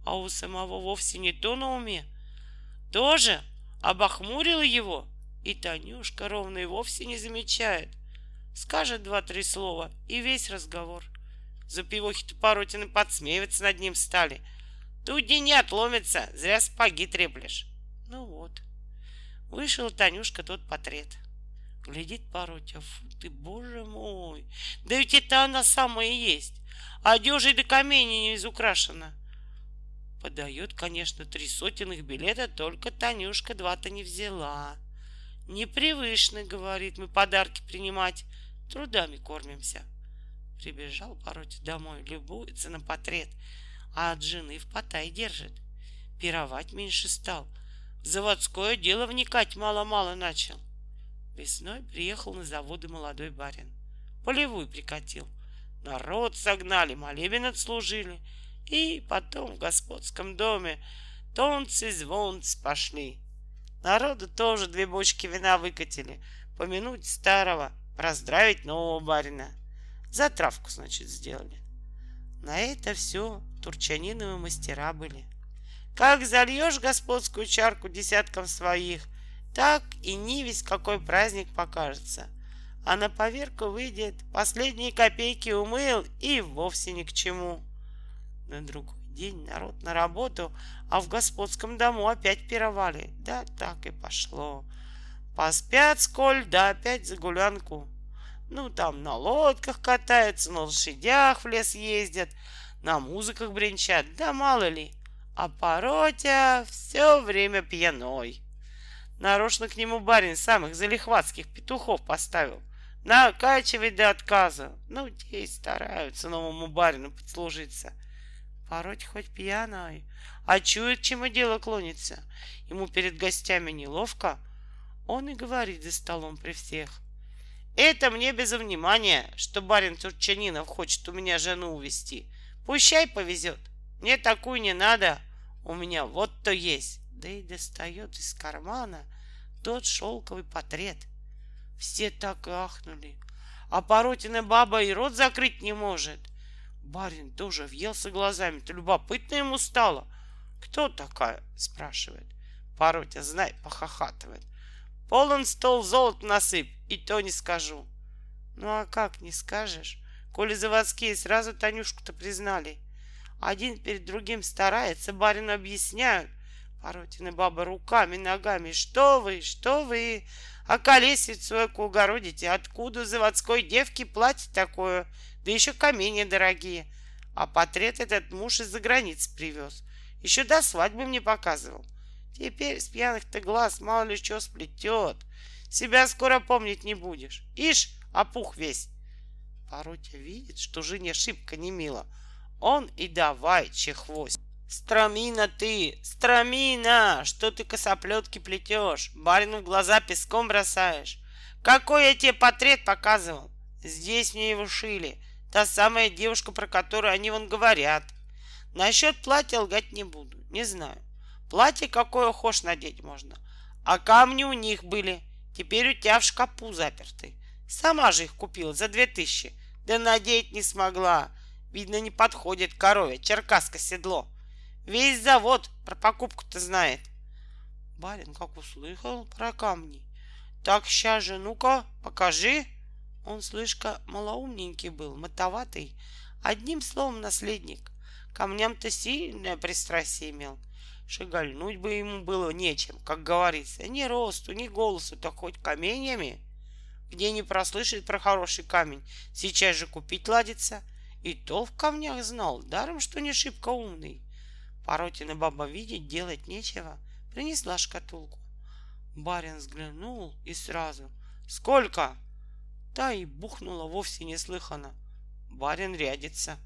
А у самого вовсе не то на уме. Тоже обохмурила его, и Танюшка ровно и вовсе не замечает. Скажет два-три слова, и весь разговор. Запивохи-то Паротины подсмеиваться над ним стали. Тут не отломится, зря спаги треплешь. Ну вот. Вышел Танюшка тот портрет. Глядит Паротя, фу ты, боже мой, да ведь это она самая и есть. Одежей до камня не изукрашена. Подает, конечно, три сотенных билета, только Танюшка два-то не взяла. Непривычно, говорит, мы подарки принимать, трудами кормимся. Прибежал Паротя домой, любуется на портрет, а от жены в потай держит. Пировать меньше стал. Заводское дело вникать мало-мало начал. Весной приехал на заводы молодой барин. Полевую прикатил. Народ согнали, молебен отслужили. И потом в господском доме тонцы звонцы пошли. Народу тоже две бочки вина выкатили. Помянуть старого, раздравить нового барина. Затравку, значит, сделали. На это все турчаниновы мастера были. Как зальешь господскую чарку десяткам своих, так и не весь какой праздник покажется. А на поверку выйдет, последние копейки умыл и вовсе ни к чему. На другой день народ на работу, а в господском дому опять пировали. Да так и пошло. Поспят сколь, да опять за гулянку. Ну, там на лодках катаются, на лошадях в лес ездят, на музыках бренчат, да мало ли. А Паротя все время пьяной. Нарочно к нему барин самых залихватских петухов поставил. Накачивать до отказа. Ну, те стараются новому барину подслужиться. Пороть хоть пьяной, а чует, чему дело клонится. Ему перед гостями неловко. Он и говорит за столом при всех. Это мне без внимания, что барин Турчанинов хочет у меня жену увести. Пущай повезет. Мне такую не надо. У меня вот то есть. Да и достает из кармана тот шелковый портрет. Все так ахнули. А Поротина баба и рот закрыть не может. Барин тоже въелся глазами-то. Любопытно ему стало. Кто такая? спрашивает. Паротя, знай, похохатывает. Полон стол золот насыпь, и то не скажу. Ну а как не скажешь? Коли заводские сразу Танюшку-то признали. Один перед другим старается, барину объясняют. Паротина баба руками, ногами. Что вы, что вы? А колесицу эку угородите? Откуда заводской девке платье такое? Да еще камни дорогие. А портрет этот муж из-за границ привез. Еще до свадьбы мне показывал. Теперь с пьяных-то глаз мало ли что сплетет. Себя скоро помнить не будешь. Ишь, опух весь. Паротя видит, что жене шибко не мило. Он и давай чехвость. Страмина ты, страмина, что ты косоплетки плетешь, барину в глаза песком бросаешь. Какой я тебе портрет показывал? Здесь мне его шили. Та самая девушка, про которую они вон говорят. Насчет платья лгать не буду, не знаю. Платье какое хошь надеть можно. А камни у них были. Теперь у тебя в шкапу заперты. Сама же их купила за две тысячи. Да надеть не смогла. Видно, не подходит корове, черкаска седло. Весь завод про покупку-то знает. Барин как услыхал про камни. Так ща же, ну-ка, покажи. Он слишком малоумненький был, мотоватый. Одним словом, наследник. Камням-то сильное пристрастие имел. Шагальнуть бы ему было нечем, как говорится. Ни росту, ни голосу, так хоть каменьями. Где не прослышит про хороший камень, сейчас же купить ладится. И то в камнях знал, даром, что не шибко умный. Поротина баба видеть, делать нечего. Принесла шкатулку. Барин взглянул и сразу. «Сколько?» Та и бухнула вовсе неслыханно. Барин рядится.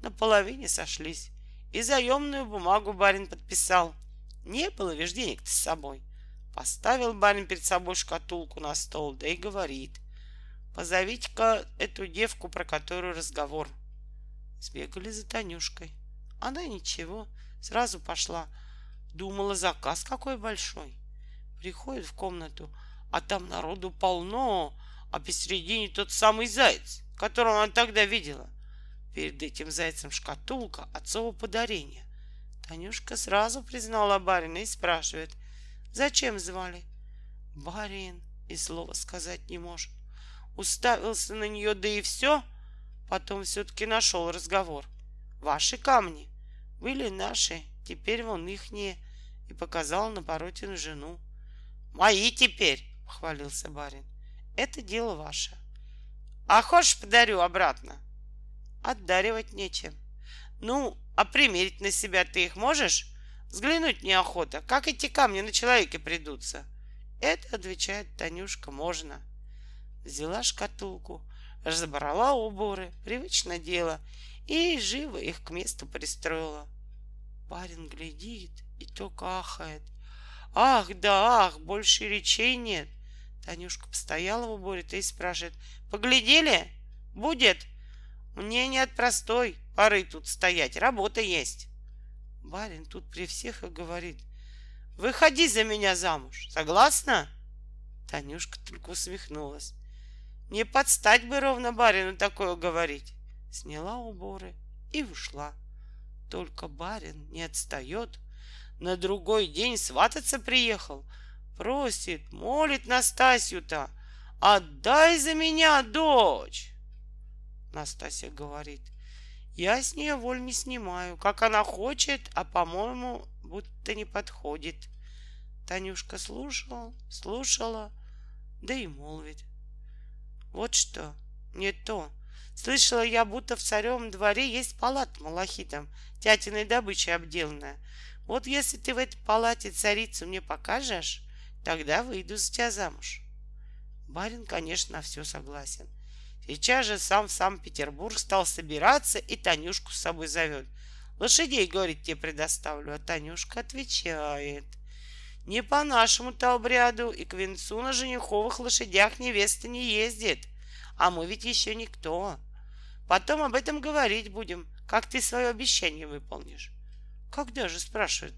На половине сошлись. И заемную бумагу барин подписал. Не было ведь денег-то с собой. Поставил барин перед собой шкатулку на стол, да и говорит. Позовите-ка эту девку, про которую разговор. Сбегали за Танюшкой. Она ничего, сразу пошла. Думала, заказ какой большой. Приходит в комнату, а там народу полно, а посередине тот самый заяц, которого она тогда видела. Перед этим зайцем шкатулка отцова подарения. Танюшка сразу признала барина и спрашивает, зачем звали? Барин и слова сказать не может. Уставился на нее, да и все. Потом все-таки нашел разговор. Ваши камни были наши, теперь вон ихние. И показал на Поротину жену. Мои теперь, хвалился барин. Это дело ваше. А хочешь, подарю обратно? Отдаривать нечем. Ну, а примерить на себя ты их можешь? Взглянуть неохота, как эти камни на человеке придутся. Это, отвечает Танюшка, можно. Взяла шкатулку, разобрала уборы, привычное дело, и живо их к месту пристроила. Парень глядит и только ахает. Ах, да ах, больше речей нет. Танюшка постояла в уборе, и спрашивает. Поглядели? Будет? Мне не от простой поры тут стоять, работа есть. Барин тут при всех и говорит. Выходи за меня замуж, согласна? Танюшка только усмехнулась. Не подстать бы ровно барину такое говорить. Сняла уборы и ушла. Только барин не отстает. На другой день свататься приехал. Просит, молит Настасью-то. Отдай за меня дочь. Настасья говорит, я с нее воль не снимаю, как она хочет, а, по-моему, будто не подходит. Танюшка слушала, слушала, да и молвит. Вот что, не то. Слышала я, будто в царевом дворе есть палат малахитом, тятиной добычей обделанная. Вот если ты в этой палате царицу мне покажешь, тогда выйду за тебя замуж. Барин, конечно, на все согласен. Сейчас же сам в Санкт-Петербург стал собираться и Танюшку с собой зовет. Лошадей, говорит, тебе предоставлю. А Танюшка отвечает. Не по нашему-то обряду и к венцу на жениховых лошадях невеста не ездит. А мы ведь еще никто. Потом об этом говорить будем, как ты свое обещание выполнишь. Когда же, спрашивает,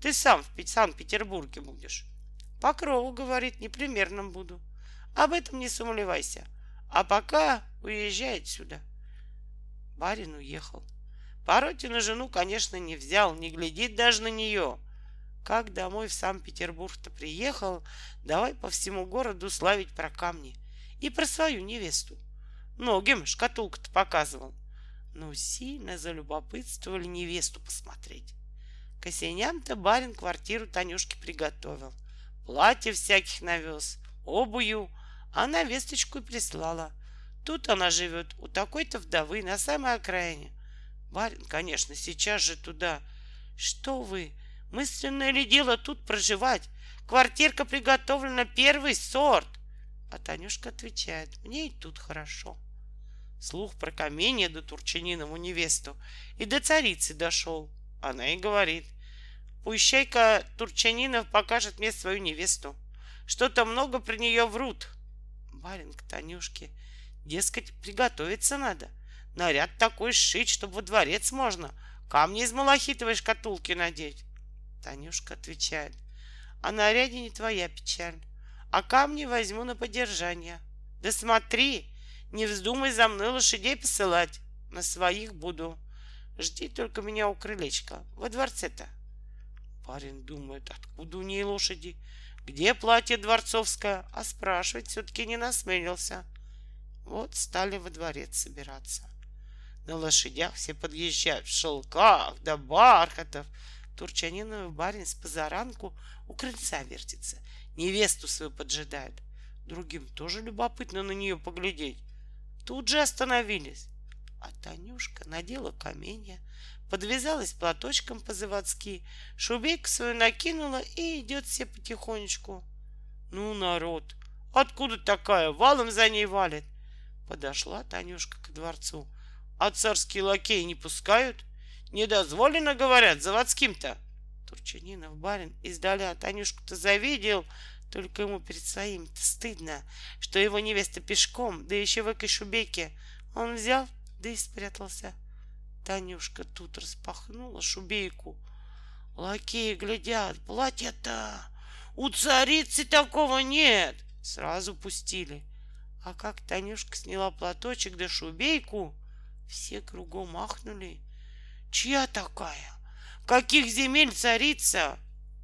ты сам в Санкт-Петербурге будешь? По крову, говорит, непримерным буду. Об этом не сомневайся. А пока уезжай отсюда. Барин уехал. Паротину жену, конечно, не взял, не глядит даже на нее. Как домой в Санкт-Петербург-то приехал, давай по всему городу славить про камни. И про свою невесту. Многим шкатулку-то показывал. Но сильно залюбопытствовали невесту посмотреть. К осеням-то барин квартиру Танюшке приготовил. Платье всяких навез, обую — она весточку и прислала. Тут она живет у такой-то вдовы на самой окраине. Барин, конечно, сейчас же туда. Что вы, мысленное ли дело тут проживать? Квартирка приготовлена первый сорт. А Танюшка отвечает, мне и тут хорошо. Слух про каменье до Турчанинову невесту и до царицы дошел. Она и говорит, пущай-ка Турчанинов покажет мне свою невесту. Что-то много про нее врут барин к Танюшке. Дескать, приготовиться надо. Наряд такой сшить, чтобы во дворец можно. Камни из малахитовой шкатулки надеть. Танюшка отвечает. О наряде не твоя печаль, а камни возьму на поддержание. Да смотри, не вздумай за мной лошадей посылать. На своих буду. Жди только меня у крылечка, во дворце-то. Парень думает, откуда у ней лошади? где платье дворцовское, а спрашивать все-таки не насмелился. Вот стали во дворец собираться. На лошадях все подъезжают в шелках да бархатов. Турчанинов барин с позаранку у крыльца вертится, невесту свою поджидает. Другим тоже любопытно на нее поглядеть. Тут же остановились. А Танюшка надела каменья, подвязалась платочком по-заводски, шубейку свою накинула и идет все потихонечку. Ну, народ, откуда такая? Валом за ней валит. Подошла Танюшка к дворцу. А царские лакеи не пускают? Не дозволено, говорят, заводским-то. Турчанинов барин издаля Танюшку-то завидел, только ему перед своим-то стыдно, что его невеста пешком, да еще в этой шубейке. Он взял, да и спрятался. Танюшка тут распахнула шубейку. Лакеи глядят, платье-то у царицы такого нет. Сразу пустили. А как Танюшка сняла платочек да шубейку, все кругом ахнули. Чья такая? Каких земель царица?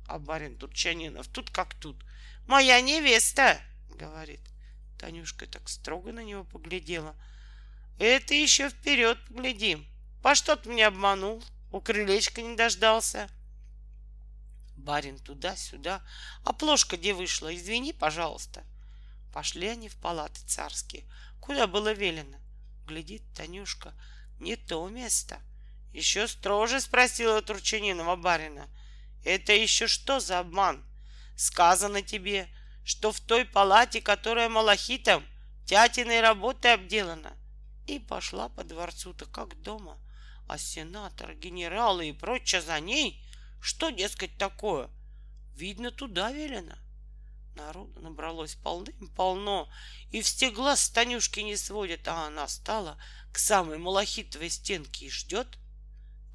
А барин Турчанинов тут как тут. Моя невеста, говорит. Танюшка так строго на него поглядела. Это еще вперед поглядим. По что ты меня обманул? У крылечка не дождался. Барин туда-сюда. А плошка где вышла? Извини, пожалуйста. Пошли они в палаты царские, куда было велено. Глядит Танюшка, не то место. Еще строже спросила Турчанинова барина. Это еще что за обман? Сказано тебе, что в той палате, которая малахитом, тятиной работой обделана. И пошла по дворцу-то как дома — а сенатор, генералы и прочее за ней, что, дескать, такое? Видно, туда велено. Народу набралось полным-полно, и все глаз с Танюшки не сводят, а она стала к самой малахитовой стенке и ждет.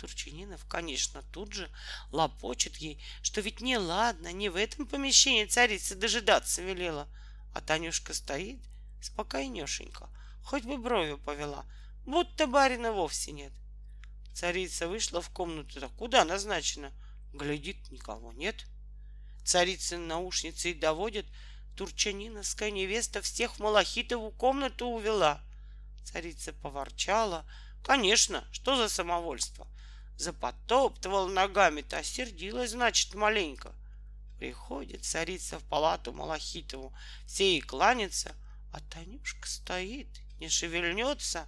Турчининов, конечно, тут же лопочет ей, что ведь не ладно, не в этом помещении царица дожидаться велела. А Танюшка стоит спокойнешенько, хоть бы бровью повела, будто барина вовсе нет. Царица вышла в комнату. Так куда назначена? Глядит, никого нет. Царица наушницы и доводит. Турчаниновская невеста всех в Малахитову комнату увела. Царица поворчала. Конечно, что за самовольство? Запотоптывала ногами-то, осердилась, значит, маленько. Приходит царица в палату Малахитову, все ей кланятся, а Танюшка стоит, не шевельнется.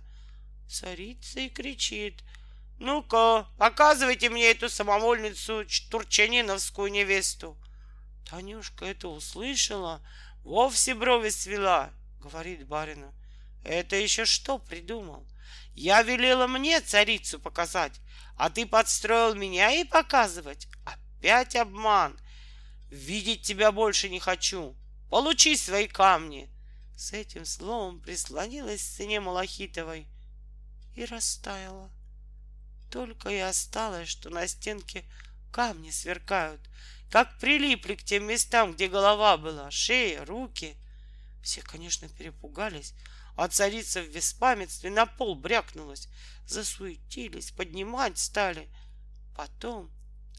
Царица и кричит — ну-ка, показывайте мне эту самовольницу Турчаниновскую невесту. Танюшка это услышала, вовсе брови свела, говорит барину. Это еще что придумал? Я велела мне царицу показать, а ты подстроил меня и показывать. Опять обман. Видеть тебя больше не хочу. Получи свои камни. С этим словом прислонилась к стене Малахитовой и растаяла. Только и осталось, что на стенке камни сверкают, как прилипли к тем местам, где голова была, шея, руки. Все, конечно, перепугались, а царица в беспамятстве на пол брякнулась, засуетились, поднимать стали. Потом,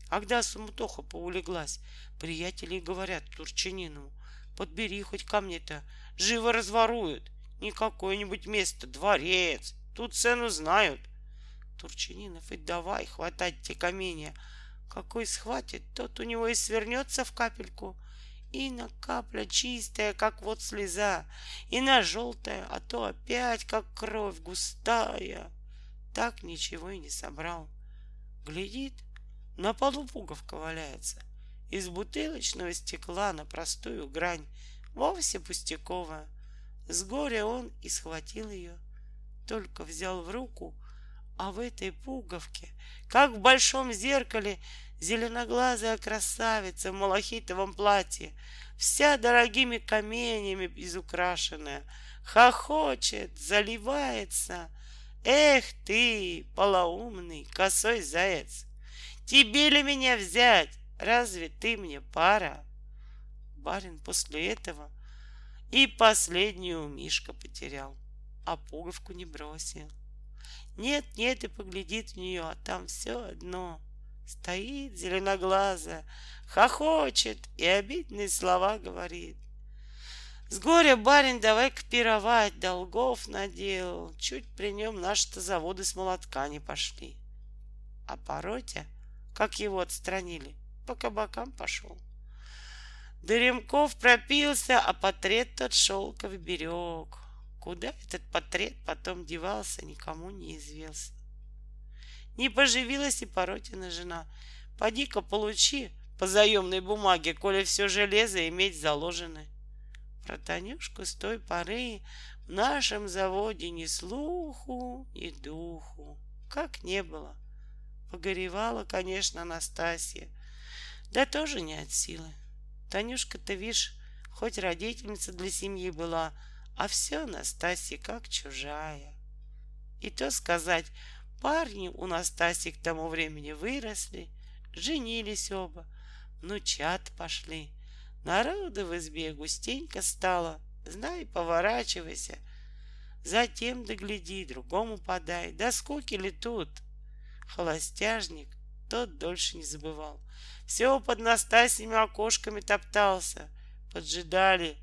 когда суматоха поулеглась, приятели говорят Турчинину, подбери хоть камни-то, живо разворуют, не какое-нибудь место, дворец, тут цену знают. Турчининов, и давай хватать те каменья. Какой схватит, тот у него и свернется в капельку. И на капля чистая, как вот слеза, и на желтая, а то опять, как кровь густая. Так ничего и не собрал. Глядит, на полу пуговка валяется. Из бутылочного стекла на простую грань, вовсе пустяковая. С горя он и схватил ее, только взял в руку — а в этой пуговке, как в большом зеркале, зеленоглазая красавица в малахитовом платье, вся дорогими каменями изукрашенная, хохочет, заливается. Эх ты, полоумный, косой заяц, тебе ли меня взять? Разве ты мне пара? Барин после этого и последнюю Мишка потерял, а пуговку не бросил. Нет, нет, и поглядит в нее, а там все одно. Стоит зеленоглазая, хохочет и обидные слова говорит. С горя барин давай-ка пировать, долгов наделал. Чуть при нем наши-то заводы с молотка не пошли. А Паротя, как его отстранили, по кабакам пошел. Дыремков пропился, а потрет тот шелков берег. Куда этот портрет потом девался, никому не известно. Не поживилась и Поротина жена. Поди-ка получи по заемной бумаге, коли все железо иметь заложены. Про Танюшку с той поры в нашем заводе ни слуху, ни духу, как не было. Погоревала, конечно, Анастасия, да тоже не от силы. Танюшка-то, вишь, хоть родительница для семьи была, а все Настасья как чужая. И то сказать, парни у Настасьи к тому времени выросли, женились оба, внучат пошли. Народу в избе густенько стало, знай, поворачивайся. Затем догляди, другому подай. Да скуки ли тут? Холостяжник тот дольше не забывал. Все под Настасьями окошками топтался. Поджидали,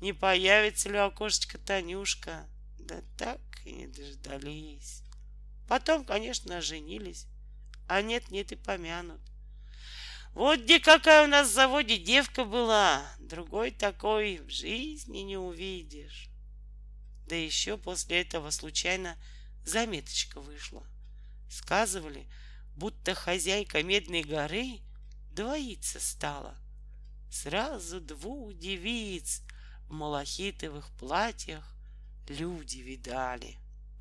не появится ли окошечко Танюшка. Да так и не дождались. Потом, конечно, женились. А нет-нет и помянут. Вот где какая у нас в заводе девка была. Другой такой в жизни не увидишь. Да еще после этого случайно заметочка вышла. Сказывали, будто хозяйка Медной горы двоиться стала. Сразу двух девиц в малахитовых платьях люди видали.